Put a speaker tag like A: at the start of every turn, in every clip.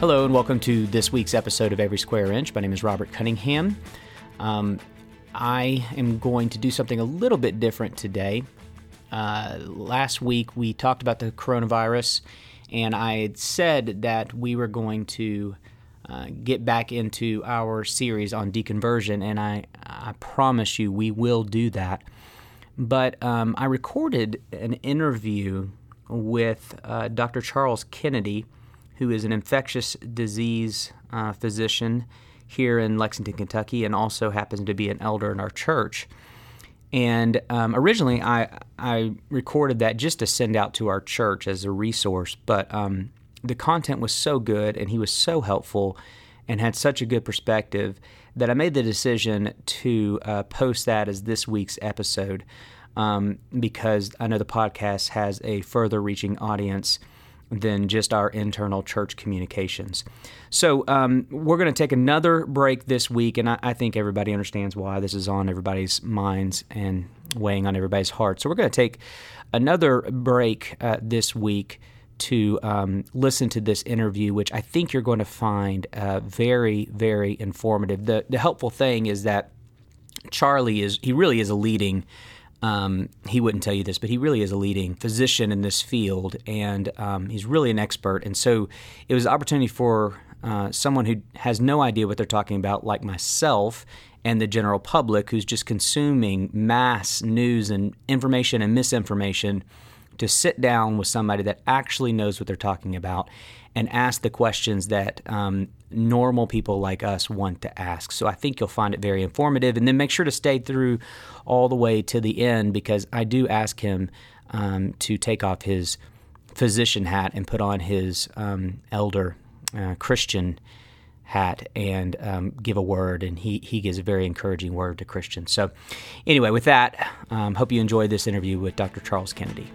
A: Hello, and welcome to this week's episode of Every Square Inch. My name is Robert Cunningham. Um, I am going to do something a little bit different today. Uh, last week we talked about the coronavirus, and I had said that we were going to uh, get back into our series on deconversion, and I, I promise you we will do that. But um, I recorded an interview with uh, Dr. Charles Kennedy who is an infectious disease uh, physician here in Lexington, Kentucky, and also happens to be an elder in our church. And um, originally, I I recorded that just to send out to our church as a resource, but um, the content was so good, and he was so helpful, and had such a good perspective that I made the decision to uh, post that as this week's episode um, because I know the podcast has a further reaching audience than just our internal church communications. So um, we're going to take another break this week, and I, I, think everybody understands why this is on everybody's minds and weighing on everybody's heart. So we're going to take another break uh, this week to um, listen to this interview, which I think you're going to find uh, very, very informative. The, the helpful thing is that Charlie is he really is a leading um, he wouldn't tell you this, but he really is a leading physician in this field, and um, he's really an expert. And so it was an opportunity for uh, someone who has no idea what they're talking about, like myself and the general public, who's just consuming mass news and information and misinformation, to sit down with somebody that actually knows what they're talking about and ask the questions that um, normal people like us want to ask. So I think you'll find it very informative. And then make sure to stay through all the way to the end because I do ask him um, to take off his physician hat and put on his um, elder uh, Christian hat and um, give a word. And he, he gives a very encouraging word to Christians. So, anyway, with that, um, hope you enjoyed this interview with Dr. Charles Kennedy.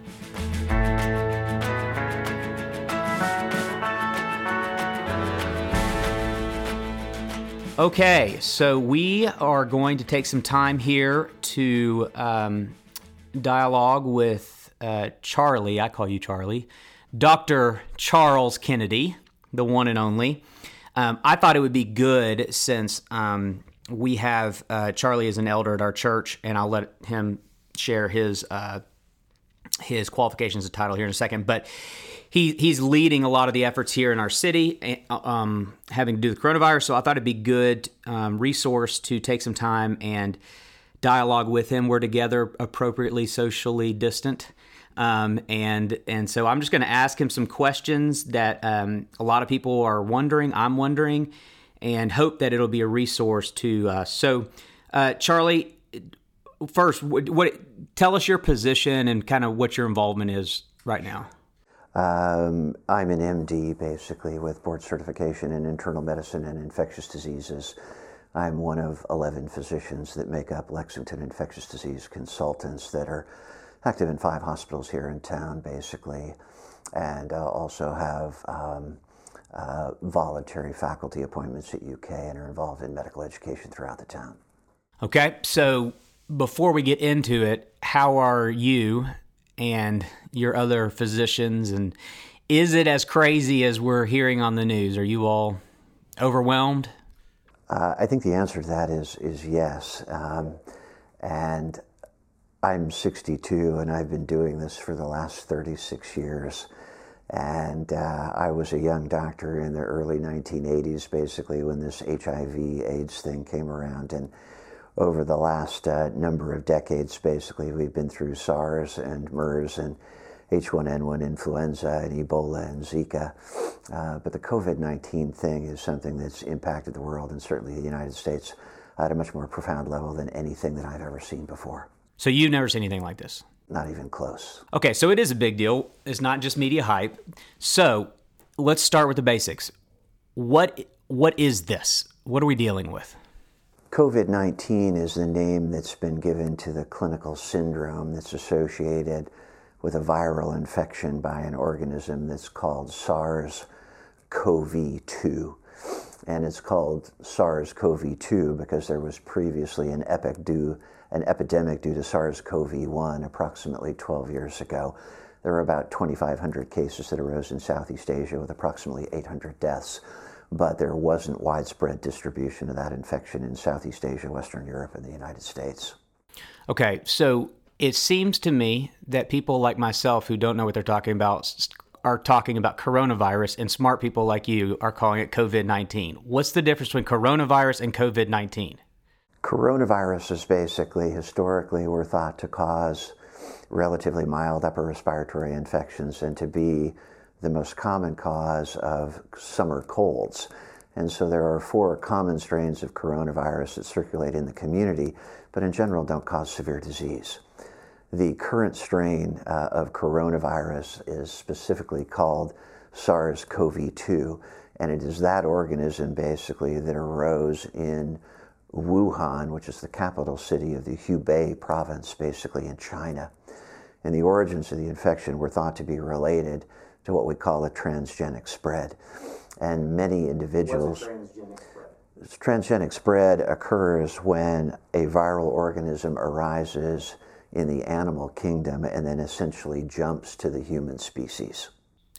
A: Okay, so we are going to take some time here to um, dialogue with uh, Charlie. I call you Charlie. Dr. Charles Kennedy, the one and only. Um, I thought it would be good since um, we have uh, Charlie as an elder at our church, and I'll let him share his uh, his qualifications and title here in a second. But he he's leading a lot of the efforts here in our city, eh, um, having to do the coronavirus. So I thought it'd be good um, resource to take some time and dialogue with him. We're together appropriately socially distant. Um, and and so I'm just going to ask him some questions that um, a lot of people are wondering. I'm wondering, and hope that it'll be a resource to us. So, uh, Charlie, first, what, what, tell us your position and kind of what your involvement is right now.
B: Um, I'm an MD basically with board certification in internal medicine and infectious diseases. I'm one of 11 physicians that make up Lexington Infectious Disease Consultants that are active in five hospitals here in town basically, and uh, also have um, uh, voluntary faculty appointments at UK and are involved in medical education throughout the town.
A: Okay, so before we get into it, how are you and your other physicians? And is it as crazy as we're hearing on the news? Are you all overwhelmed?
B: Uh, I think the answer to that is is yes. Um, and I'm 62, and I've been doing this for the last 36 years. And uh, I was a young doctor in the early 1980s, basically, when this HIV/AIDS thing came around, and over the last uh, number of decades, basically, we've been through SARS and MERS and H1N1 influenza and Ebola and Zika. Uh, but the COVID 19 thing is something that's impacted the world and certainly the United States at a much more profound level than anything that I've ever seen before.
A: So you've never seen anything like this?
B: Not even close.
A: Okay, so it is a big deal. It's not just media hype. So let's start with the basics. What what is this? What are we dealing with?
B: COVID 19 is the name that's been given to the clinical syndrome that's associated with a viral infection by an organism that's called SARS CoV 2. And it's called SARS CoV 2 because there was previously an, due, an epidemic due to SARS CoV 1 approximately 12 years ago There were about 2,500 cases that arose in Southeast Asia with approximately 800 deaths, but there wasn't widespread distribution of that infection in Southeast Asia, Western Europe, and the United States.
A: Okay, so it seems to me that people like myself who don't know what they're talking about are talking about coronavirus, and smart people like you are calling it COVID 19. What's the difference between coronavirus and COVID 19?
B: Coronaviruses basically, historically, were thought to cause relatively mild upper respiratory infections and to be the most common cause of summer colds. And so there are four common strains of coronavirus that circulate in the community, but in general don't cause severe disease. The current strain uh, of coronavirus is specifically called SARS CoV 2, and it is that organism basically that arose in Wuhan, which is the capital city of the Hubei province, basically in China. And the origins of the infection were thought to be related to what we call a transgenic spread. And many individuals.
C: transgenic spread?
B: Transgenic spread occurs when a viral organism arises in the animal kingdom and then essentially jumps to the human species.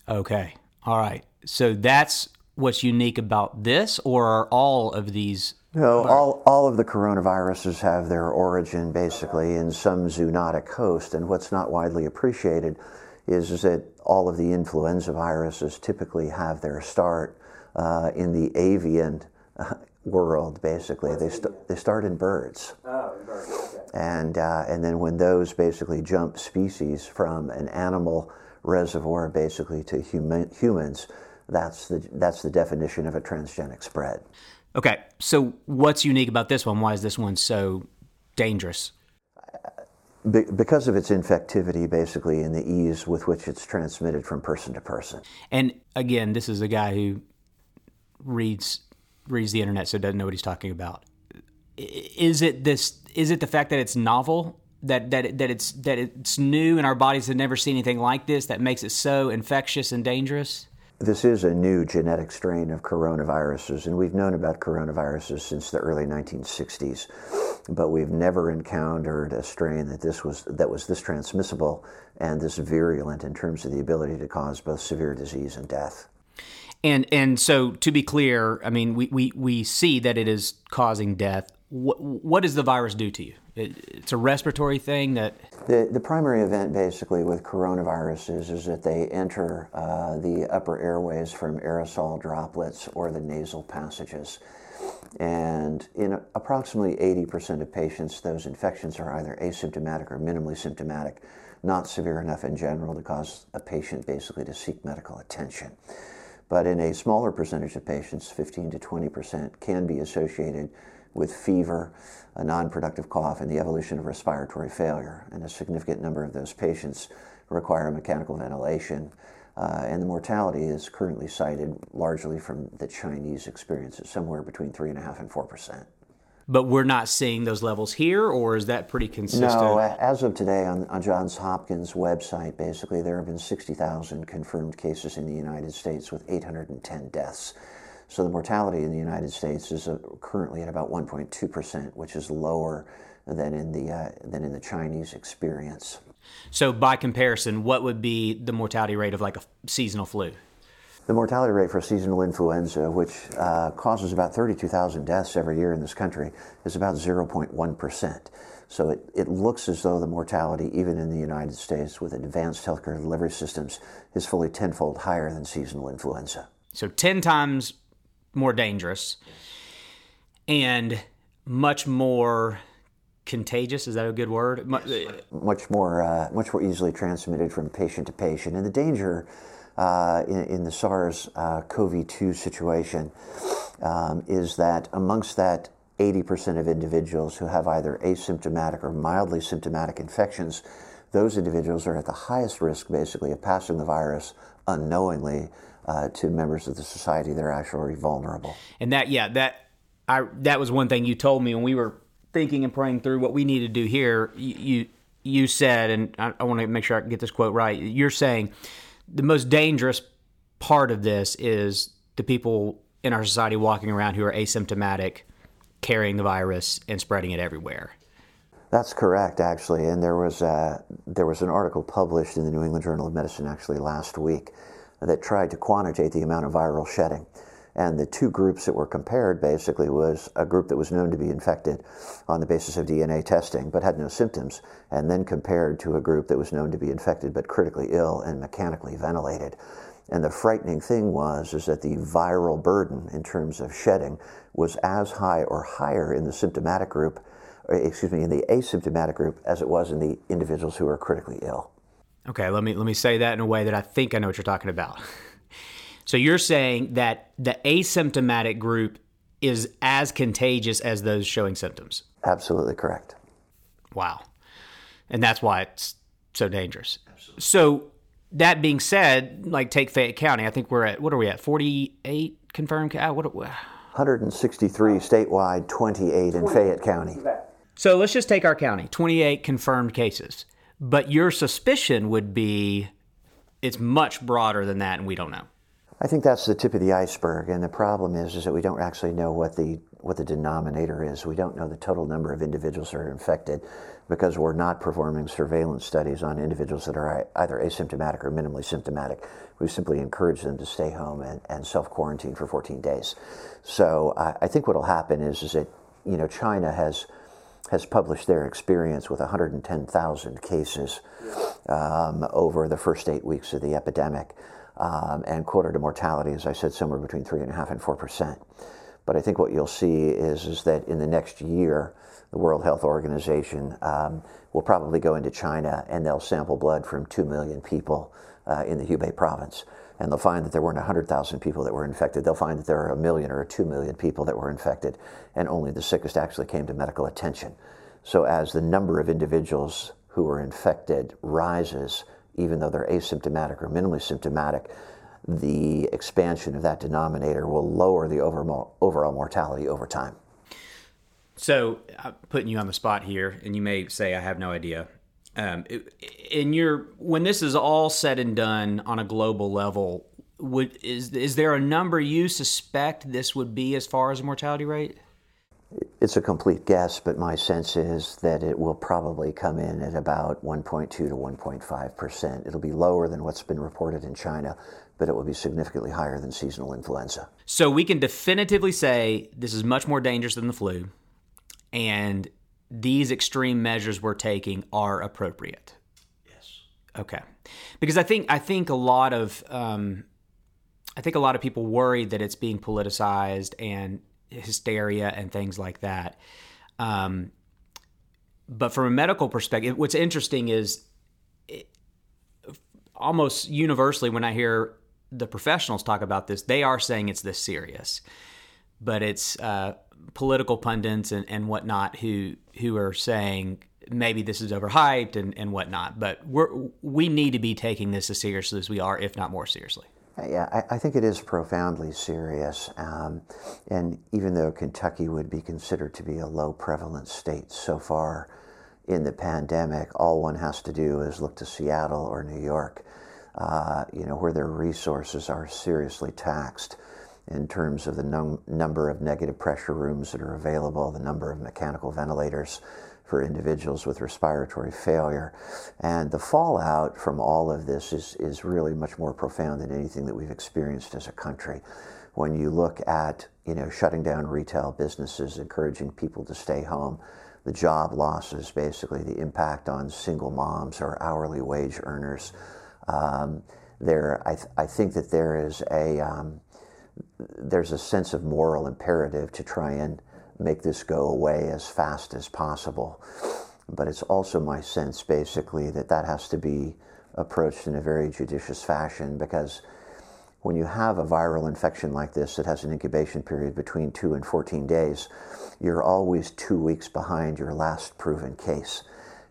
A: Okay. All right. So that's what's unique about this, or are all of these?
B: No, all, all of the coronaviruses have their origin basically in some zoonotic host, and what's not widely appreciated is, is that all of the influenza viruses typically have their start uh, in the avian uh, world, basically. They, st- they start in birds.
C: Oh, very good. Okay.
B: And, uh, and then when those basically jump species from an animal reservoir basically to human, humans, that's the, that's the definition of a transgenic spread.
A: Okay. So what's unique about this one? Why is this one so dangerous?
B: Be- because of its infectivity, basically, and the ease with which it's transmitted from person to person.
A: And again, this is a guy who reads reads the internet, so doesn't know what he's talking about. Is it this? Is it the fact that it's novel? That that that it's that it's new and our bodies have never seen anything like this that makes it so infectious and dangerous?
B: This is a new genetic strain of coronaviruses, and we've known about coronaviruses since the early 1960s, but we've never encountered a strain that this was that was this transmissible and this virulent in terms of the ability to cause both severe disease and death.
A: And and so to be clear, I mean, we, we, we see that it is causing death. What what does the virus do to you? It, it's a respiratory thing that
B: The, the primary event basically with coronaviruses is that they enter uh, the upper airways from aerosol droplets or the nasal passages. And in approximately 80% of patients, those infections are either asymptomatic or minimally symptomatic, not severe enough in general to cause a patient basically to seek medical attention. But in a smaller percentage of patients, 15 to 20%, can be associated with fever, a non productive cough, and the evolution of respiratory failure. And a significant number of those patients require mechanical ventilation. Uh, and the mortality is currently cited largely from the Chinese experience at somewhere between 3.5 and 4%.
A: but we're not seeing those levels here, or is that pretty consistent?
B: No, as of today on, on Johns Hopkins website, basically there have been 60,000 confirmed cases in the United States with 810 deaths. So the mortality in the United States is uh, currently at about 1.2%, which is lower than in the uh, than in the Chinese experience.
A: So by comparison, what would be the mortality rate of like a seasonal flu?
B: The mortality rate for seasonal influenza, which uh, causes about 32,000 deaths every year in this country, is about 0.1%. So it, it looks as though the mortality, even in the United States with advanced healthcare delivery systems, is fully tenfold higher than seasonal influenza.
A: So 10 times more dangerous and much more contagious. Is that a good word? Mu-
B: Much more, uh, much more easily transmitted from patient to patient. And the danger uh, in, in the SARS uh, CoV 2 situation um, is that amongst that 80% of individuals who have either asymptomatic or mildly symptomatic infections, those individuals are at the highest risk, basically, of passing the virus unknowingly uh, to members of the society that are actually vulnerable.
A: And that, yeah, that I that was one thing you told me when we were thinking and praying through what we need to do here. You you, you said, and I, I want to make sure I get this quote right. You're saying the most dangerous part of this is the people in our society walking around who are asymptomatic, carrying the virus and spreading it everywhere.
B: That's correct, actually. And there was a, there was an article published in the New England Journal of Medicine actually last week that tried to quantitate the amount of viral shedding. And the two groups that were compared basically was a group that was known to be infected on the basis of DNA testing but had no symptoms, and then compared to a group that was known to be infected but critically ill and mechanically ventilated. And the frightening thing was is that the viral burden in terms of shedding was as high or higher in the symptomatic group, or, excuse me, in the asymptomatic group as it was in the individuals who were critically ill.
A: Okay, let me let me say that in a way that I think I know what you're talking about. So you're saying that the asymptomatic group is as contagious as those showing symptoms.
B: Absolutely correct.
A: Wow. And that's why it's so dangerous. Absolutely. So that being said, like take Fayette County, I think we're at what are we at? 48 confirmed uh, what, what
B: 163 statewide, 28 in Fayette County.
A: So let's just take our county, 28 confirmed cases. But your suspicion would be it's much broader than that and we don't know.
B: I think that's the tip of the iceberg, and the problem is, is that we don't actually know what the what the denominator is. We don't know the total number of individuals that are infected because we're not performing surveillance studies on individuals that are either asymptomatic or minimally symptomatic. We simply encourage them to stay home and, and self quarantine for 14 days. So I, I think what will happen is, is that you know China has has published their experience with 110,000 cases um, over the first eight weeks of the epidemic um, and quarter to mortality, as I said, somewhere between three and a half and four percent. But I think what you'll see is is that in the next year, the World Health Organization um, will probably go into China and they'll sample blood from two million people uh, in the Hubei province. And they'll find that there weren't 100,000 people that were infected. They'll find that there are a million or two million people that were infected, and only the sickest actually came to medical attention. So, as the number of individuals who are infected rises, even though they're asymptomatic or minimally symptomatic, the expansion of that denominator will lower the overall mortality over time.
A: So, I'm putting you on the spot here, and you may say, I have no idea. Um, in your when this is all said and done on a global level, would is is there a number you suspect this would be as far as a mortality rate?
B: It's a complete guess, but my sense is that it will probably come in at about 1.2 to 1.5 percent. It'll be lower than what's been reported in China, but it will be significantly higher than seasonal influenza.
A: So we can definitively say this is much more dangerous than the flu, and these extreme measures we're taking are appropriate.
B: Yes.
A: Okay, because I think I think a lot of um, I think a lot of people worry that it's being politicized and hysteria and things like that. Um, but from a medical perspective, what's interesting is it, almost universally when I hear the professionals talk about this, they are saying it's this serious. But it's uh, political pundits and, and whatnot who who are saying maybe this is overhyped and, and whatnot. But we're we need to be taking this as seriously as we are, if not more seriously.
B: Yeah, I, I, think it is profoundly serious. Um, and even though Kentucky would be considered to be a low prevalence state so far in the pandemic, all one has to do is look to Seattle or New York, uh, you know, where their resources are seriously taxed in terms of the num- number of negative pressure rooms that are available, the number of mechanical ventilators for individuals with respiratory failure. And the fallout from all of this is, is really much more profound than anything that we've experienced as a country. When you look at, you know, shutting down retail businesses, encouraging people to stay home, the job losses, basically the impact on single moms or hourly wage earners, um, there, I, th- I think that there is a, um, there's a sense of moral imperative to try and make this go away as fast as possible. But it's also my sense, basically, that that has to be approached in a very judicious fashion because when you have a viral infection like this that has an incubation period between 2 and 14 days, you're always two weeks behind your last proven case.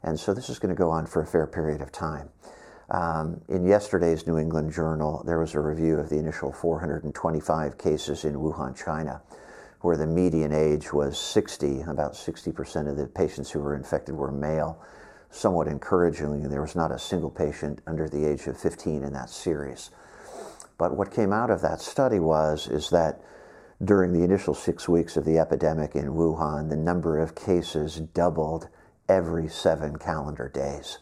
B: And so this is going to go on for a fair period of time. Um, in yesterday's New England Journal, there was a review of the initial 425 cases in Wuhan, China where the median age was 60. About 60% of the patients who were infected were male. Somewhat encouragingly, there was not a single patient under the age of 15 in that series. But what came out of that study was is that during the initial six weeks of the epidemic in Wuhan, the number of cases doubled every seven calendar days.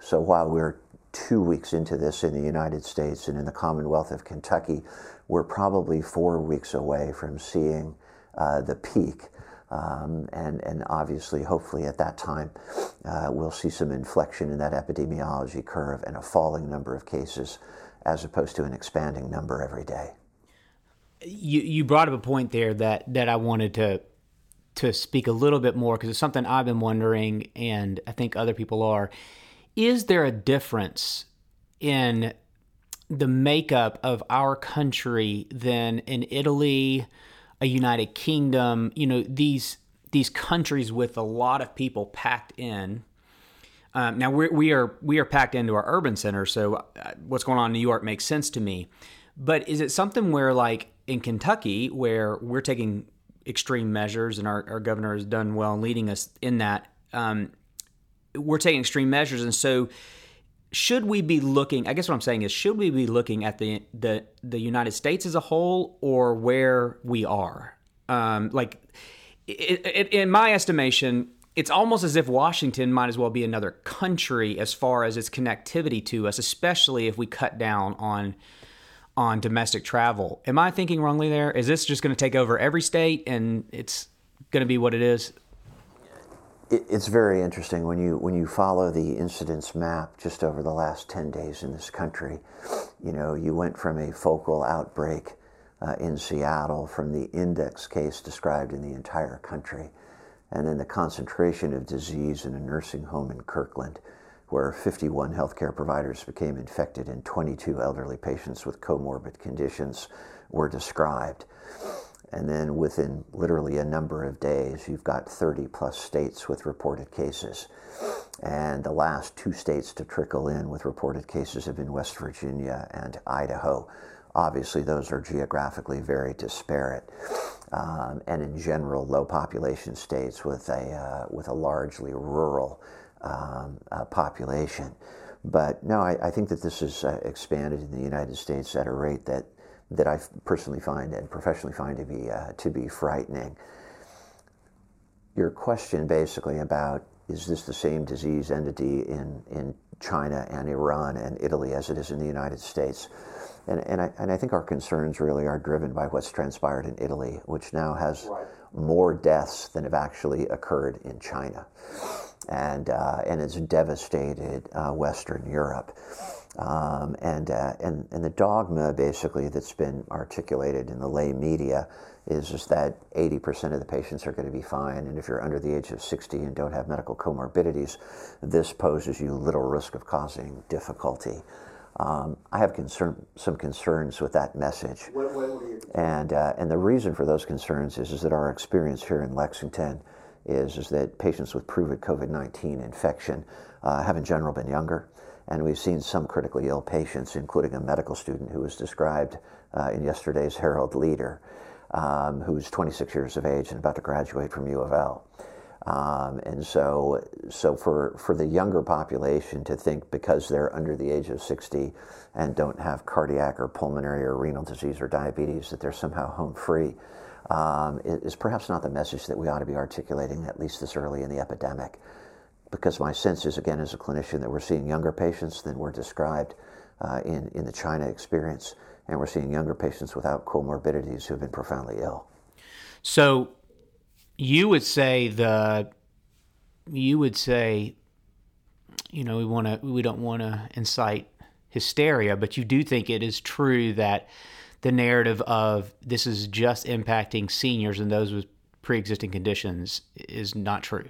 B: So while we're two weeks into this in the United States and in the Commonwealth of Kentucky, we're probably four weeks away from seeing uh, the peak. Um, and, and obviously, hopefully, at that time, uh, we'll see some inflection in that epidemiology curve and a falling number of cases as opposed to an expanding number every day.
A: You, you brought up a point there that, that I wanted to to speak a little bit more because it's something I've been wondering, and I think other people are. Is there a difference in the makeup of our country than in Italy, a United Kingdom? You know these these countries with a lot of people packed in. Um, now we're, we are we are packed into our urban centers, so uh, what's going on in New York makes sense to me. But is it something where, like in Kentucky, where we're taking extreme measures, and our, our governor has done well in leading us in that. Um, we're taking extreme measures, and so should we be looking? I guess what I'm saying is, should we be looking at the the the United States as a whole, or where we are? Um, like, it, it, in my estimation, it's almost as if Washington might as well be another country as far as its connectivity to us, especially if we cut down on on domestic travel. Am I thinking wrongly there? Is this just going to take over every state and it's going to be what it is?
B: It's very interesting when you when you follow the incidence map just over the last ten days in this country. You know, you went from a focal outbreak uh, in Seattle from the index case described in the entire country, and then the concentration of disease in a nursing home in Kirkland where 51 healthcare providers became infected and 22 elderly patients with comorbid conditions were described. And then within literally a number of days, you've got 30 plus states with reported cases. And the last two states to trickle in with reported cases have been West Virginia and Idaho. Obviously, those are geographically very disparate. Um, and in general, low population states with a, uh, with a largely rural um, uh, population. But no, I, I, think that this has uh, expanded in the United States at a rate that, that I personally find and professionally find to be, uh, to be frightening. Your question basically about is this the same disease entity in, in China and Iran and Italy as it is in the United States? And, and, I, and I think our concerns really are driven by what's transpired in Italy, which now has right. more deaths than have actually occurred in China and uh, and it's devastated uh, Western Europe. Um, and, uh, and and the dogma basically that's been articulated in the lay media is just that 80% of the patients are going to be fine, and if you're under the age of 60 and don't have medical comorbidities, this poses you little risk of causing difficulty. Um, I have concern, some concerns with that message,
C: what, what
B: and uh, and the reason for those concerns is is that our experience here in Lexington is, is that patients with proven COVID 19 infection uh, have in general been younger. And we've seen some critically ill patients, including a medical student who was described uh, in yesterday's Herald Leader, um, who's 26 years of age and about to graduate from U of L. Um, and so, so for, for the younger population to think because they're under the age of 60 and don't have cardiac or pulmonary or renal disease or diabetes, that they're somehow home free um, is perhaps not the message that we ought to be articulating, at least this early in the epidemic. Because my sense is, again, as a clinician, that we're seeing younger patients than were described uh, in, in the China experience, and we're seeing younger patients without comorbidities who have been profoundly ill.
A: So you would say the you would say you know we want to we don't want to incite hysteria but you do think it is true that the narrative of this is just impacting seniors and those with pre-existing conditions is not true.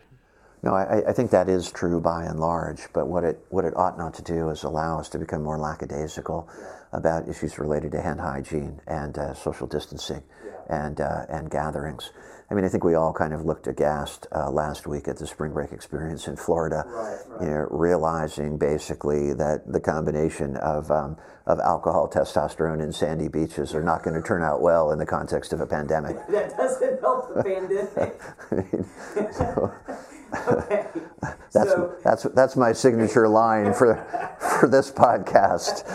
B: No, I, I, think that is true by and large. But what it what it ought not to do is allow us to become more lackadaisical about issues related to hand hygiene and uh, social distancing and uh, and gatherings. I mean, I think we all kind of looked aghast uh, last week at the spring break experience in Florida,
C: right, right.
B: you know, realizing basically that the combination of um, of alcohol, testosterone, and sandy beaches are not going to turn out well in the context of a pandemic.
C: that doesn't help the pandemic. I mean, so, okay.
B: That's
C: so.
B: that's that's my signature line for for this podcast.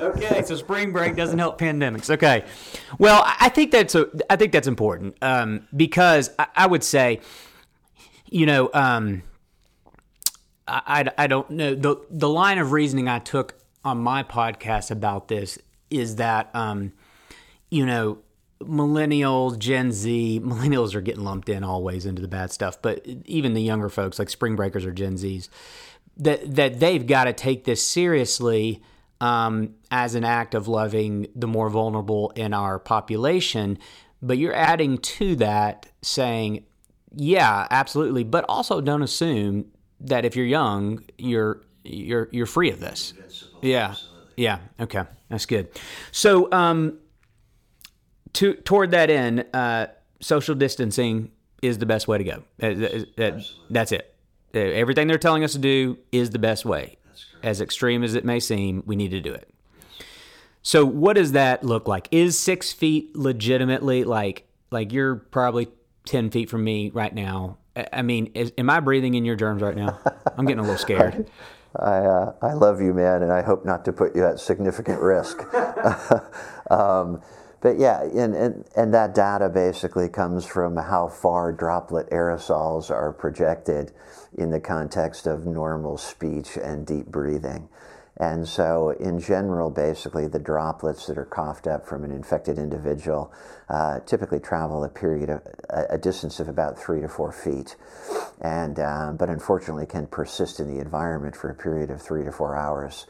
A: okay, so spring break doesn't help pandemics. Okay, well, I think that's a, I think that's important um, because I, I would say you know, um, I, I, I don't know the the line of reasoning I took on my podcast about this is that um, you know millennials, Gen Z, millennials are getting lumped in always into the bad stuff, but even the younger folks like spring breakers or Gen Zs that that they've got to take this seriously um, as an act of loving the more vulnerable in our population. But you're adding to that saying, yeah, absolutely, but also don't assume that if you're young, you're you're you're free of this. Yeah, yeah, okay, that's good. So, um, to toward that end, uh, social distancing is the best way to go. Uh, uh, that's it. Uh, everything they're telling us to do is the best way. As extreme as it may seem, we need to do it. So, what does that look like? Is six feet legitimately like like you're probably ten feet from me right now? I mean, is, am I breathing in your germs right now? I'm getting a little scared.
B: I, uh, I love you, man, and I hope not to put you at significant risk. um, but yeah, and, and, and that data basically comes from how far droplet aerosols are projected in the context of normal speech and deep breathing. And so, in general, basically, the droplets that are coughed up from an infected individual uh, typically travel a period of a, distance of about three to four feet, and um, but unfortunately can persist in the environment for a period of three to four hours.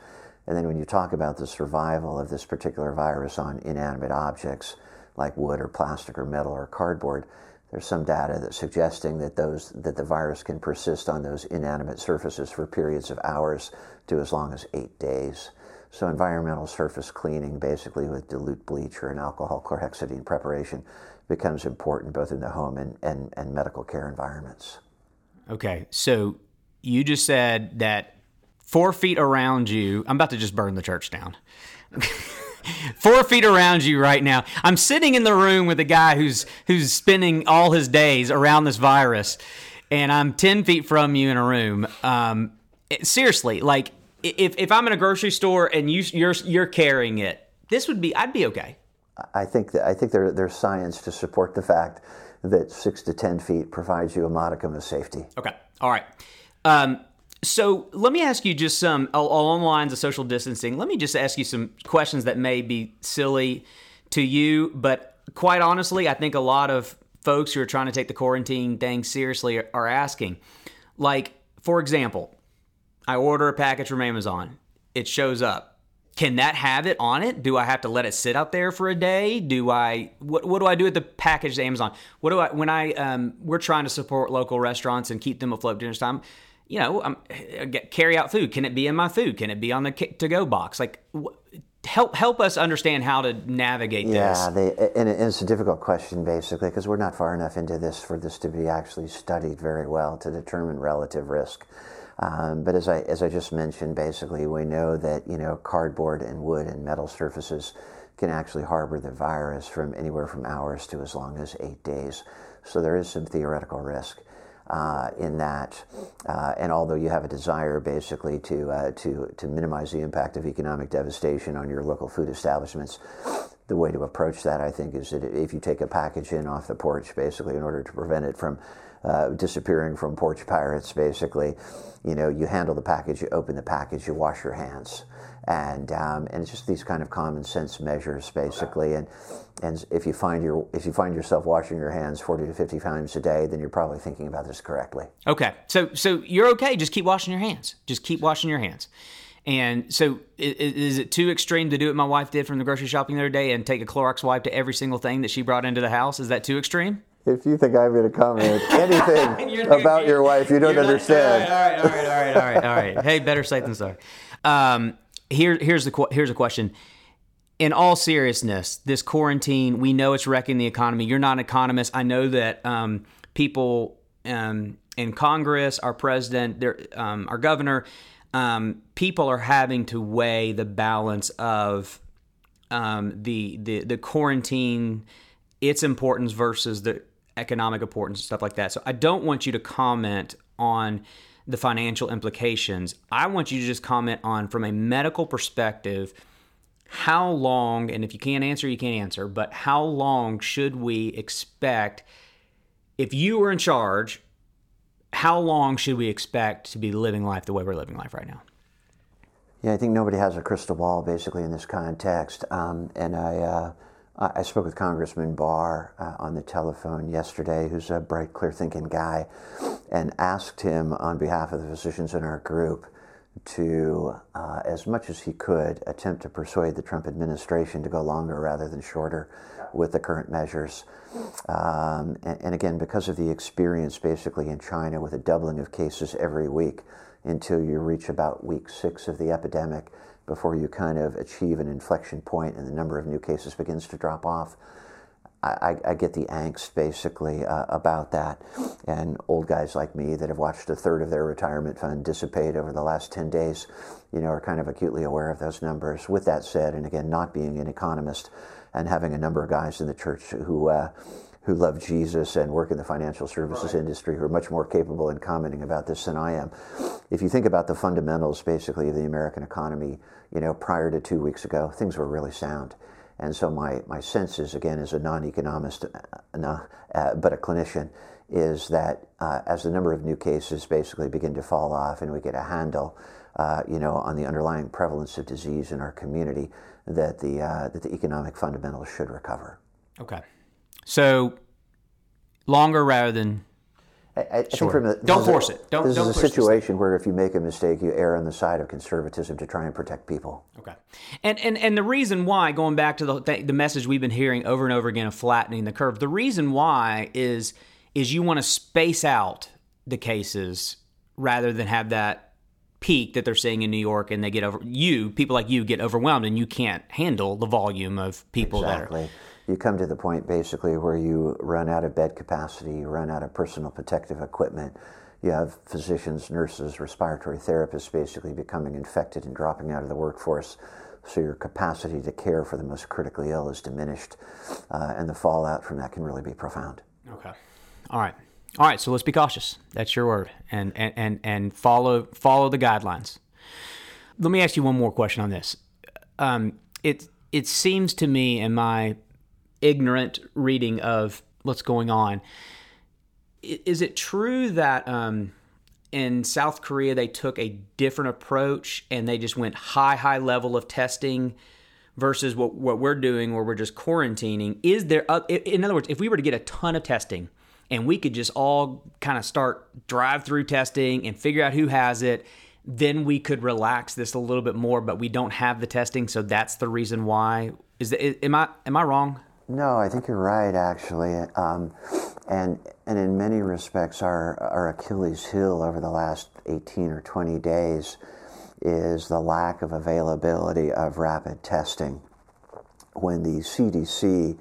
B: And then, when you talk about the survival of this particular virus on inanimate objects like wood or plastic or metal or cardboard, there's some data that's suggesting that those that the virus can persist on those inanimate surfaces for periods of hours to as long as eight days. So environmental surface cleaning, basically with dilute bleach or an alcohol chlorhexidine preparation, becomes important both in the home and, and, and medical care environments.
A: Okay, so you just said that four feet around you, I'm about to just burn the church down. four feet around you right now. I'm sitting in the room with a guy who's who's spending all his days around this virus, and I'm ten feet from you in a room. Um, it, seriously, like if if I'm in a grocery store and you you're you're carrying it, this would be I'd be okay.
B: I think that I think there, there's science to support the fact that six to ten feet provides you a modicum of safety.
A: Okay, all right. Um, so let me ask you just some along the lines of social distancing. Let me just ask you some questions that may be silly to you, but quite honestly, I think a lot of folks who are trying to take the quarantine thing seriously are asking. Like, for example, I order a package from Amazon. It shows up. Can that have it on it? Do I have to let it sit out there for a day? Do I what what do I do with the package to Amazon? What do I when I um we're trying to support local restaurants and keep them afloat during this time? You know, um, carry out food. Can it be in my food? Can it be on the to go box? Like, help help us understand how to navigate
B: yeah, this. Yeah, and it's a difficult question basically because we're not far enough into this for this to be actually studied very well to determine relative risk. Um, but as I as I just mentioned, basically we know that you know cardboard and wood and metal surfaces can actually harbor the virus from anywhere from hours to as long as eight days. So there is some theoretical risk uh, in that. Uh, and although you have a desire basically to, uh, to, to minimize the impact of economic devastation on your local food establishments, the way to approach that, I think, is that if you take a package in off the porch, basically, in order to prevent it from uh, disappearing from porch pirates, basically, you know, you handle the package, you open the package, you wash your hands and um, and it's just these kind of common sense measures basically. And and if you find your if you find yourself washing your hands 40 to 50 times a day then you're probably thinking about this correctly.
A: Okay. So so you're okay. Just keep washing your hands. Just keep washing your hands. And so is, it too extreme to do what my wife did from the grocery shopping the other day and take a Clorox wipe to every single thing that she brought into the house? Is that too extreme?
B: If you think I'm going to comment anything about your wife, you don't understand.
A: all right, all right, all right, all right, all right. Hey, better safe than sorry. Here, here's the here's a question. In all seriousness, this quarantine, we know it's wrecking the economy. You're not an economist. I know that um, people um, in Congress, our president, um, our governor, um, people are having to weigh the balance of um, the the the quarantine, its importance versus the economic importance and stuff like that. So I don't want you to comment on the financial implications. I want you to just comment on, from a medical perspective, how long, and if you can't answer, you can't answer, but how long should we expect, if you were in charge, how long should we expect to be living life the way we're living life right now?
B: Yeah, I think nobody has a crystal ball basically in this context. Um, and I, uh, I spoke with Congressman Barr uh, on the telephone yesterday, who's a bright, clear thinking guy, and asked him on behalf of the physicians in our group to, uh, as much as he could, attempt to persuade the Trump administration to go longer rather than shorter with the current measures. Um, and, and, again, because of the experience basically in China with a doubling of cases every week until you reach about week six of the epidemic before you kind of achieve an inflection point and the number of new cases begins to drop off. I, I, get the angst basically uh, about that. And old guys like me that have watched a third of their retirement fund dissipate over the last 10 days, you know, are kind of acutely aware of those numbers. With that said, and again, not being an economist and having a number of guys in the church who, uh, who love Jesus and work in the financial services right. industry who are much more capable in commenting about this than I am. If you think about the fundamentals basically of the American economy, you know, prior to two weeks ago, things were really sound. And so my, my sense is, again, as a non-economist, uh, uh, but a clinician, is that uh, as the number of new cases basically begin to fall off and we get a handle, uh, you know, on the underlying prevalence of disease in our community, that the, uh, that the economic fundamentals should recover.
A: Okay. So longer rather than
B: I, I sure.
A: A, don't force
B: a,
A: it. Don't.
B: This
A: don't
B: is a situation where if you make a mistake, you err on the side of conservatism to try and protect people.
A: Okay, and and and the reason why, going back to the the message we've been hearing over and over again of flattening the curve, the reason why is is you want to space out the cases rather than have that peak that they're seeing in New York, and they get over you people like you get overwhelmed, and you can't handle the volume of people
B: exactly.
A: that are
B: you come to the point basically where you run out of bed capacity, you run out of personal protective equipment. You have physicians, nurses, respiratory therapists basically becoming infected and dropping out of the workforce. So your capacity to care for the most critically ill is diminished, uh, and the fallout from that can really be profound.
A: Okay. All right. All right. So let's be cautious. That's your word, and and and, and follow follow the guidelines. Let me ask you one more question on this. Um, it it seems to me, in my ignorant reading of what's going on. Is it true that um, in South Korea they took a different approach and they just went high, high level of testing versus what, what we're doing where we're just quarantining? Is there, in other words, if we were to get a ton of testing and we could just all kind of start drive through testing and figure out who has it, then we could relax this a little bit more, but we don't have the testing, so that's the reason why. Is that, am I am I wrong?
B: No, I think you're right, actually. Um, and, and in many respects, our, our Achilles heel over the last 18 or 20 days is the lack of availability of rapid testing. When the CDC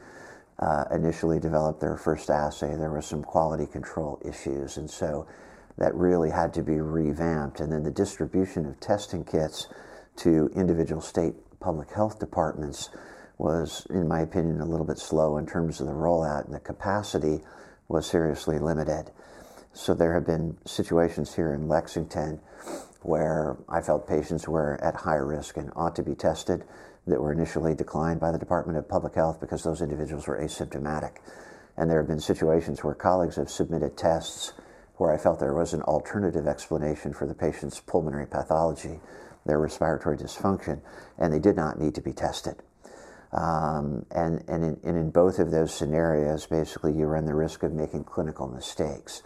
B: uh, initially developed their first assay, there were some quality control issues, and so that really had to be revamped. And then the distribution of testing kits to individual state public health departments was, in my opinion, a little bit slow in terms of the rollout, and the capacity was seriously limited. So there have been situations here in Lexington where I felt patients were at high risk and ought to be tested that were initially declined by the Department of Public Health because those individuals were asymptomatic. And there have been situations where colleagues have submitted tests where I felt there was an alternative explanation for the patient's pulmonary pathology, their respiratory dysfunction, and they did not need to be tested. Um, and and in, and in both of those scenarios, basically, you run the risk of making clinical mistakes.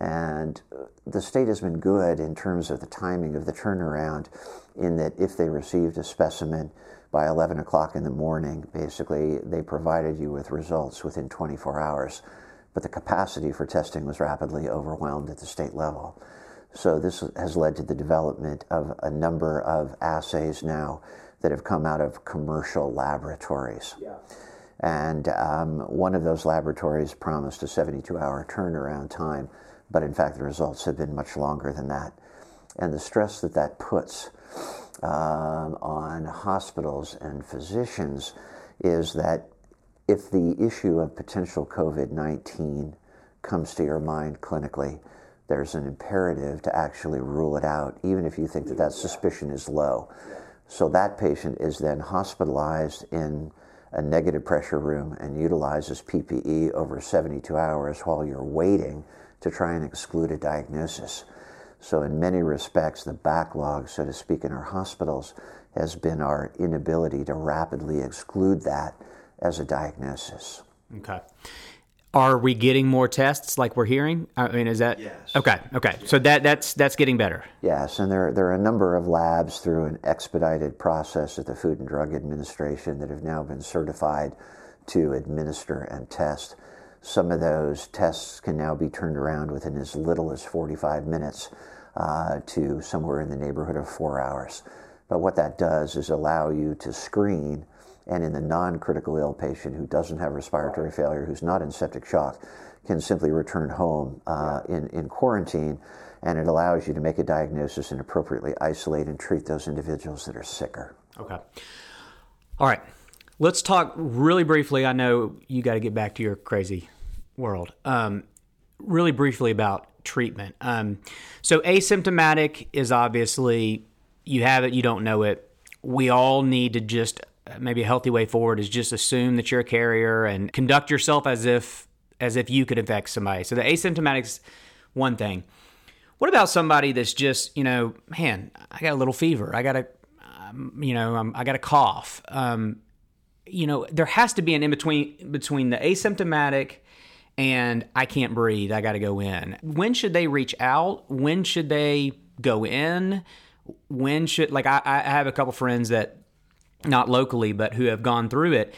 B: And the state has been good in terms of the timing of the turnaround, in that if they received a specimen by 11 o'clock in the morning, basically, they provided you with results within 24 hours. But the capacity for testing was rapidly overwhelmed at the state level. So this has led to the development of a number of assays now that have come out of commercial laboratories. Yeah. And um, one of those laboratories promised a 72 hour turnaround time, but in fact, the results have been much longer than that. And the stress that that puts um, on hospitals and physicians is that if the issue of potential COVID 19 comes to your mind clinically, there's an imperative to actually rule it out, even if you think that that suspicion is low. So that patient is then hospitalized in a negative pressure room and utilizes PPE over 72 hours while you're waiting to try and exclude a diagnosis. So, in many respects, the backlog, so to speak, in our hospitals has been our inability to rapidly exclude that as a diagnosis.
A: Okay. Are we getting more tests like we're hearing? I mean, is that
B: Yes.
A: okay? Okay, so that that's that's getting better.
B: Yes, and there, there are a number of labs through an expedited process at the Food and Drug Administration that have now been certified to administer and test. Some of those tests can now be turned around within as little as 45 minutes uh, to somewhere in the neighborhood of four hours. But what that does is allow you to screen, and in the non critical ill patient who doesn't have respiratory failure, who's not in septic shock, can simply return home uh, in, in quarantine, and it allows you to make a diagnosis and appropriately isolate and treat those individuals that are sicker.
A: Okay. All right. Let's talk really briefly. I know you got to get back to your crazy world. Um, really briefly about treatment. Um, so, asymptomatic is obviously you have it, you don't know it. We all need to just maybe a healthy way forward is just assume that you're a carrier and conduct yourself as if as if you could infect somebody. So the asymptomatic's one thing. What about somebody that's just, you know, man, I got a little fever. I got a, um, you know, um, I got a cough. Um, you know, there has to be an in between between the asymptomatic and I can't breathe. I got to go in. When should they reach out? When should they go in? When should like I, I have a couple friends that not locally but who have gone through it,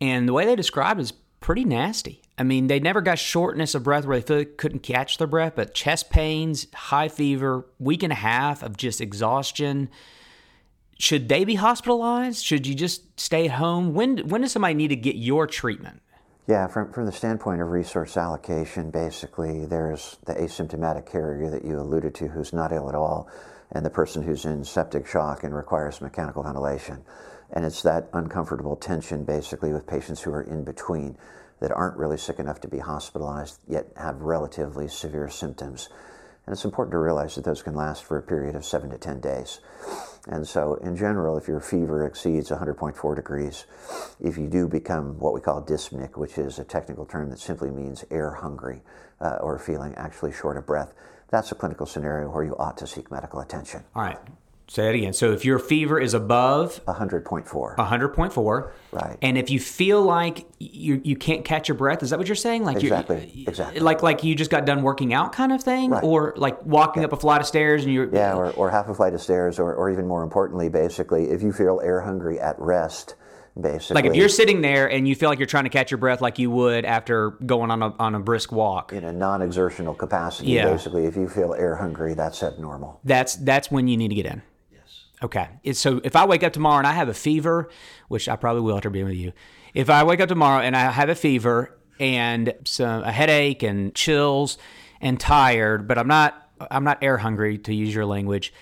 A: and the way they described is pretty nasty. I mean, they never got shortness of breath where they they couldn't catch their breath, but chest pains, high fever, week and a half of just exhaustion. Should they be hospitalized? Should you just stay at home? When when does somebody need to get your treatment?
B: Yeah, from, from the standpoint of resource allocation, basically, there's the asymptomatic carrier that you alluded to who's not ill at all, and the person who's in septic shock and requires mechanical ventilation. And it's that uncomfortable tension, basically, with patients who are in between that aren't really sick enough to be hospitalized, yet have relatively severe symptoms. And it's important to realize that those can last for a period of seven to 10 days. And so, in general, if your fever exceeds 100.4 degrees, if you do become what we call dyspneic, which is a technical term that simply means air hungry uh, or feeling actually short of breath, that's a clinical scenario where you ought to seek medical attention.
A: All right. Say that again. So if your fever is above
B: 100.4.
A: 100.4,
B: Right.
A: and if you feel like you you can't catch your breath, is that what you're saying? Like
B: Exactly,
A: you
B: exactly.
A: Like like you just got done working out, kind of thing,
B: Right.
A: or like walking up a flight of stairs and you're
B: Yeah, or, or half a flight of stairs, or, or even more importantly, basically, if you feel air hungry at rest, basically.
A: like if you're sitting there and you feel like you're trying to catch your breath, like you would after going on a on a brisk walk.
B: in a non exertional capacity,
A: Yeah.
B: basically, if you feel air hungry, that's abnormal.
A: That's that's when you need to get in. Okay. It's, so if I wake up tomorrow and I have a fever, which I probably will after being with you, if I wake up tomorrow and I have a fever and some a headache and chills and tired, but I'm not I'm not air hungry to use your language.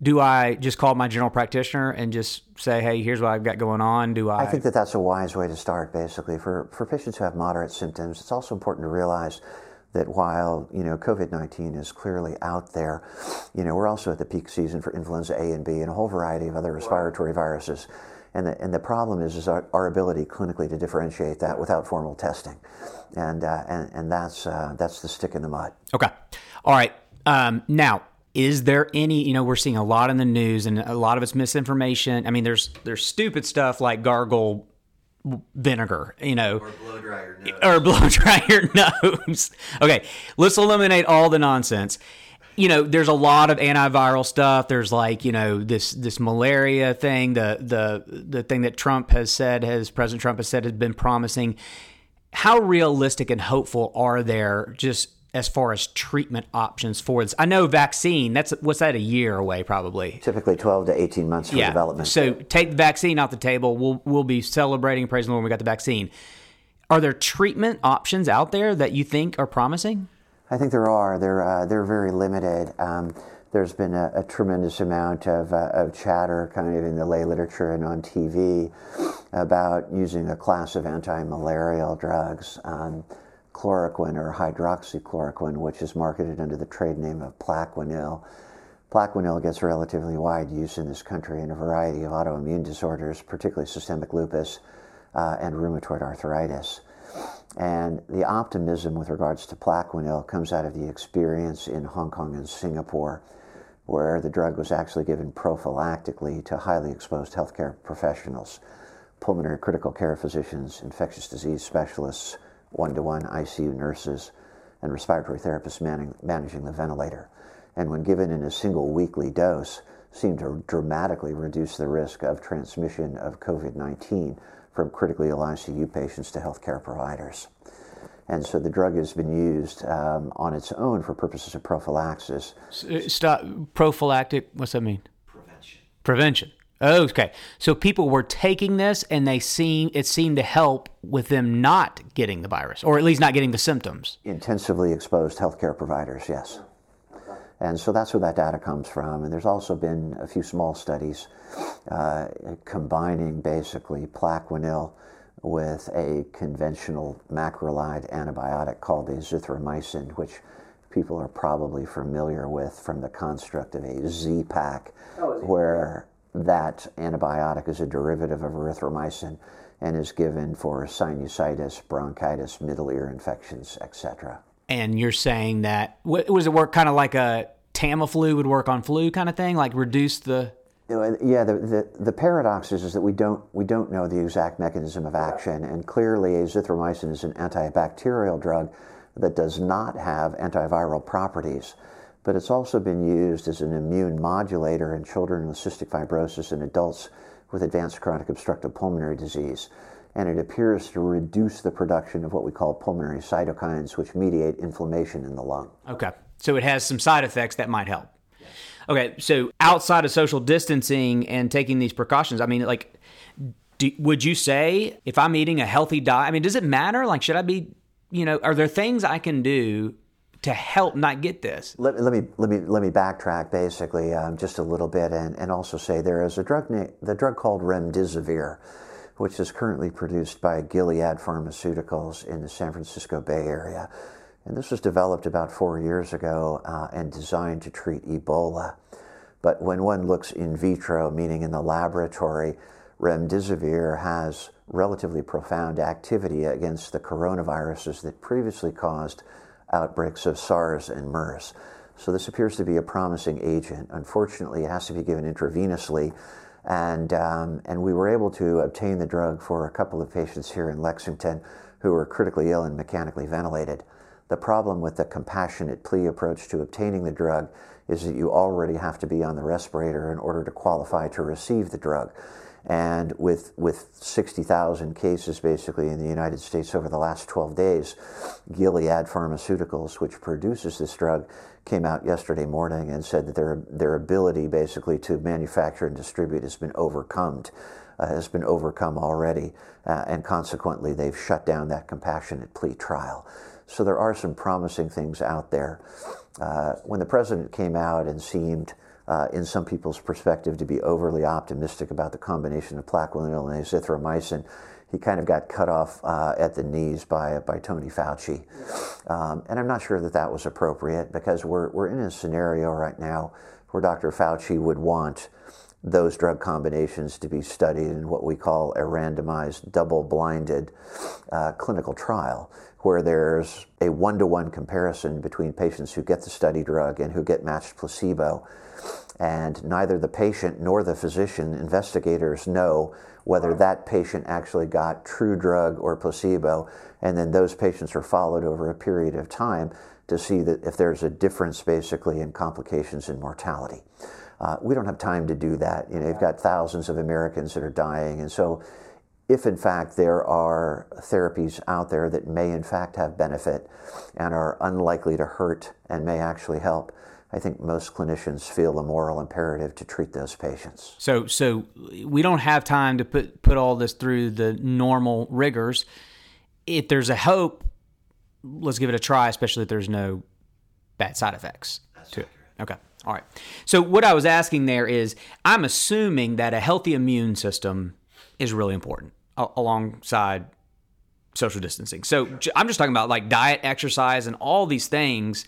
A: Do I just call my general practitioner and just say, "Hey, here's what I've got going on"? Do I?
B: I think that that's a wise way to start, basically. For, for patients who have moderate symptoms, it's also important to realize that while, you know, COVID-19 is clearly out there, you know, we're also at the peak season for influenza A and B and a whole variety of other respiratory viruses. And the, and the problem is, is our, our ability clinically to differentiate that without formal testing. And, uh, and, and that's, uh, that's the stick in the mud.
A: Okay. All right. Um, now, is there any? You know, we're seeing a lot in the news, and a lot of it's misinformation. I mean, there's there's stupid stuff like gargle vinegar. You know,
D: Or blow dryer nose.
A: or blow dry your nose. Okay, let's eliminate all the nonsense. You know, there's a lot of antiviral stuff. There's like you know this this malaria thing, the the the thing that Trump has said, has President Trump has said has been promising. How realistic and hopeful are there just as far as treatment options for this? I know vaccine. That's what's that a year away probably.
B: Typically 12 to 18 months for development.
A: So take the vaccine off the table. We'll we'll be celebrating praising the Lord when we got the vaccine. Are there treatment options out there that you think are promising?
B: I think there are. They're uh, they're very limited. Um, there's been a, a tremendous amount of, uh, of chatter, kind of in the lay literature and on TV, about using a class of anti-malarial drugs, um, chloroquine or hydroxychloroquine, which is marketed under the trade name of Plaquenil. Plaquenil gets relatively wide use in this country in a variety of autoimmune disorders, particularly systemic lupus uh, and rheumatoid arthritis. And the optimism with regards to Plaquenil comes out of the experience in Hong Kong and Singapore, where the drug was actually given prophylactically to highly exposed healthcare professionals, pulmonary critical care physicians, infectious disease specialists, one to one ICU nurses, and respiratory therapists manning, managing the ventilator. And when given in a single weekly dose, seemed to dramatically reduce the risk of transmission of COVID 19 from critically ill ICU patients to healthcare providers. And so the drug has been used um, on its own for purposes of prophylaxis.
A: Stop. Prophylactic. What's that mean?
C: Prevention.
A: Prevention. Okay. So people were taking this and they seem it seemed to help with them not getting the virus or at least not getting the symptoms.
B: Intensively exposed healthcare providers, yes. And so that's where that data comes from. And there's also been a few small studies uh, combining basically Plaquenil with a conventional macrolide antibiotic called azithromycin, which people are probably familiar with from the construct of a Z-Pak,
C: Oh,
B: where that antibiotic is a derivative of erythromycin and is given for sinusitis, bronchitis, middle ear infections, etc.
A: And you're saying that was it work kind of like a Tamiflu would work on flu kind of thing, like reduce the
B: You know, and yeah, the, the, the paradox is, is that we don't, we don't know the exact mechanism of action, and clearly azithromycin is an antibacterial drug that does not have antiviral properties, but it's also been used as an immune modulator in children with cystic fibrosis and adults with advanced chronic obstructive pulmonary disease. And it appears to reduce the production of what we call pulmonary cytokines, which mediate inflammation in the lung.
A: Okay. So it has some side effects that might help. Okay. So outside of social distancing and taking these precautions, I mean, like, do, would you say if I'm eating a healthy diet, I mean, does it matter? Like, should I be, you know, are there things I can do to help not get this?
B: Let, let me let me let me backtrack basically um, just a little bit and, and also say there is a drug the drug called remdesivir, which is currently produced by Gilead Pharmaceuticals in the San Francisco Bay Area, and this was developed about four years ago uh, and designed to treat Ebola. But when one looks in vitro, meaning in the laboratory, remdesivir has relatively profound activity against the coronaviruses that previously caused outbreaks of SARS and MERS. So this appears to be a promising agent. Unfortunately, it has to be given intravenously, and um, and we were able to obtain the drug for a couple of patients here in Lexington who were critically ill and mechanically ventilated. The problem with the compassionate plea approach to obtaining the drug is that you already have to be on the respirator in order to qualify to receive the drug. And with, with 60,000 cases basically in the United States over the last 12 days, Gilead Pharmaceuticals, which produces this drug, came out yesterday morning and said that their, their ability basically to manufacture and distribute has been overcome. Uh, has been overcome already, uh, and consequently, they've shut down that compassionate plea trial. So there are some promising things out there. Uh, when the president came out and seemed uh, in some people's perspective, to be overly optimistic about the combination of Plaquenil and azithromycin. He kind of got cut off uh, at the knees by, by Tony Fauci. Um, and I'm not sure that that was appropriate because we're, we're in a scenario right now where Dr. Fauci would want those drug combinations to be studied in what we call a randomized, double blinded uh, clinical trial, where there's a one to one comparison between patients who get the study drug and who get matched placebo. And neither the patient nor the physician investigators know whether that patient actually got true drug or placebo. And then those patients are followed over a period of time to see that if there's a difference basically in complications and mortality. Uh, we don't have time to do that. You know, you've got thousands of Americans that are dying, and so if in fact there are therapies out there that may in fact have benefit and are unlikely to hurt and may actually help, I think most clinicians feel a moral imperative to treat those patients.
A: So, so we don't have time to put put all this through the normal rigors. If there's a hope, let's give it a try, especially if there's no bad side effects to it. Okay. All right. So what I was asking there is I'm assuming that a healthy immune system is really important alongside social distancing. So I'm just talking about like diet, exercise and all these things.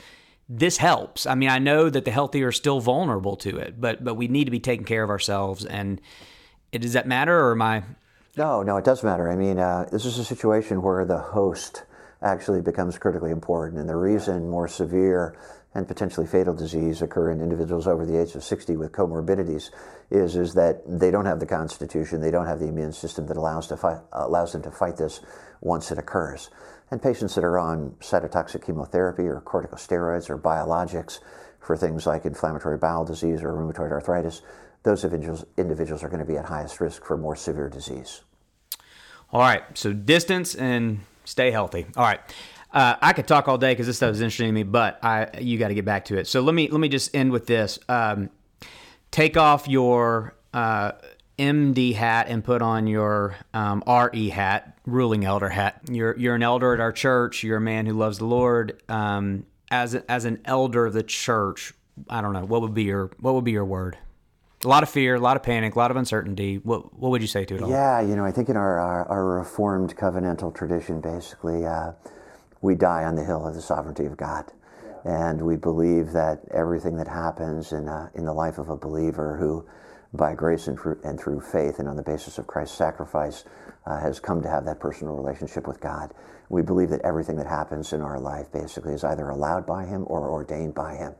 A: This helps. I mean, I know that the healthy are still vulnerable to it, but but we need to be taking care of ourselves and it, does that matter or am I
B: No, no, it does matter. I mean, uh, this is a situation where the host actually becomes critically important. And the reason more severe and potentially fatal disease occur in individuals over the age of 60 with comorbidities is, is that they don't have the constitution, they don't have the immune system that allows, to fight, allows them to fight this once it occurs. And patients that are on cytotoxic chemotherapy or corticosteroids or biologics for things like inflammatory bowel disease or rheumatoid arthritis, those individuals, individuals are going to be at highest risk for more severe disease.
A: All right, so distance and stay healthy. All right. Uh, I could talk all day because this stuff is interesting to me, but I you got to get back to it. So let me let me just end with this. Um, take off your uh, MD hat and put on your um, RE hat, ruling elder hat. You're you're an elder at our church. You're a man who loves the Lord. Um, as as an elder of the church, I don't know what would be your what would be your word. A lot of fear, a lot of panic, a lot of uncertainty. What what would you say to it all?
B: Yeah, you know, I think in our our, our reformed covenantal tradition, basically. Uh, we die on the hill of the sovereignty of God. And we believe that everything that happens in, uh, in the life of a believer who, by grace and, through, and through faith and on the basis of Christ's sacrifice, uh, has come to have that personal relationship with God. We believe that everything that happens in our life basically is either allowed by Him or ordained by Him.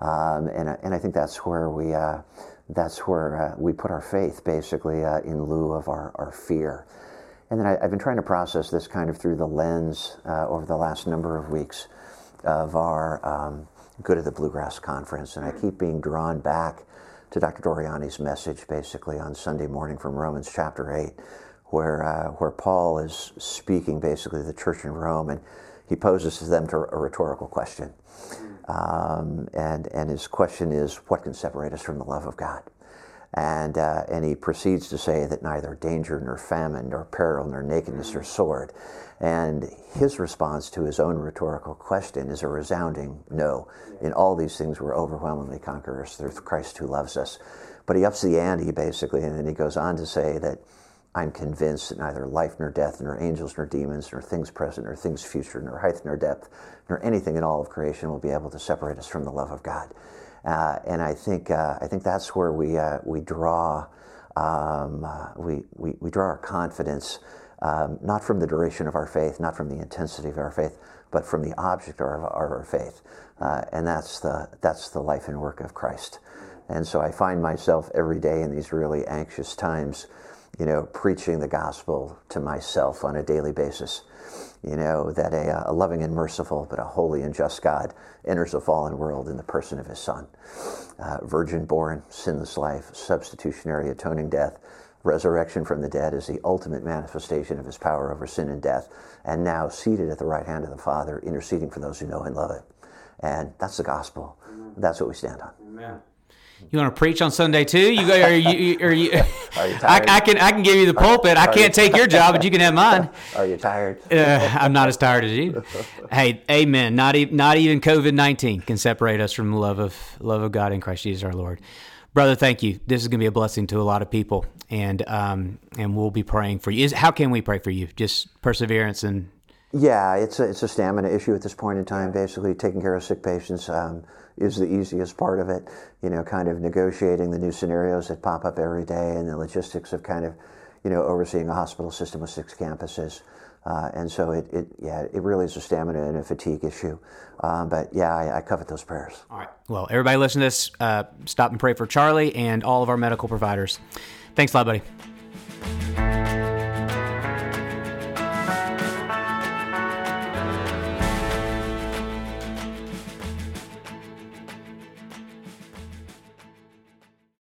B: Um, and, and I think that's where we, uh, that's where uh, we put our faith basically uh, in lieu of our, our fear. And then I, have been trying to process this kind of through the lens uh, over the last number of weeks of our um, Good of the Bluegrass Conference. And I keep being drawn back to Dr. Doriani's message basically on Sunday morning from Romans chapter 8, where, uh, where Paul is speaking basically to the church in Rome and he poses to them to a rhetorical question. Um, and, and his question is, what can separate us from the love of God? And, uh, and he proceeds to say that neither danger nor famine nor peril nor nakedness nor sword. And his response to his own rhetorical question is a resounding no. In all these things, we're overwhelmingly conquerors through Christ who loves us. But he ups the ante basically, and then he goes on to say that I'm convinced that neither life nor death, nor angels nor demons, nor things present, nor things future, nor height nor depth, nor anything in all of creation will be able to separate us from the love of God. Uh, and I think uh, I think that's where we uh, we draw um, we, we, we draw our confidence um, not from the duration of our faith, not from the intensity of our faith, but from the object of our, our faith, and that's the that's the life and work of Christ. And so I find myself every day in these really anxious times, you know, preaching the gospel to myself on a daily basis you know, that a, a, loving and merciful, but a holy and just God enters a fallen world in the person of his Son. Uh, virgin born, sinless life, substitutionary atoning death, resurrection from the dead is the ultimate manifestation of his power over sin and death, and now seated at the right hand of the Father, interceding for those who know and love it. And that's the gospel. Amen. That's what we stand on. Amen.
A: You want to preach on Sunday too? You go, are you, are you, are you I, I, can, I can give you the pulpit. I can't take your job, but you can have mine.
B: Are you tired?
A: Uh, I'm not as tired as you. hey, amen. Not even, not even COVID nineteen can separate us from the love of love of God in Christ Jesus our Lord. Brother, thank you. This is going to be a blessing to a lot of people, and um, and we'll be praying for you. Is how can we pray for you? Just perseverance and.
B: Yeah, it's a it's a stamina issue at this point in time. Basically, taking care of sick patients. Um, is the easiest part of it. You know, kind of negotiating the new scenarios that pop up every day and the logistics of kind of, you know, overseeing a hospital system with six campuses. Uh, and so it, it, yeah, it really is a stamina and a fatigue issue. Um, but yeah, I, I, covet those prayers.
A: All right. Well, everybody listen to this. Uh, stop and pray for Charlie and all of our medical providers. Thanks a lot, buddy.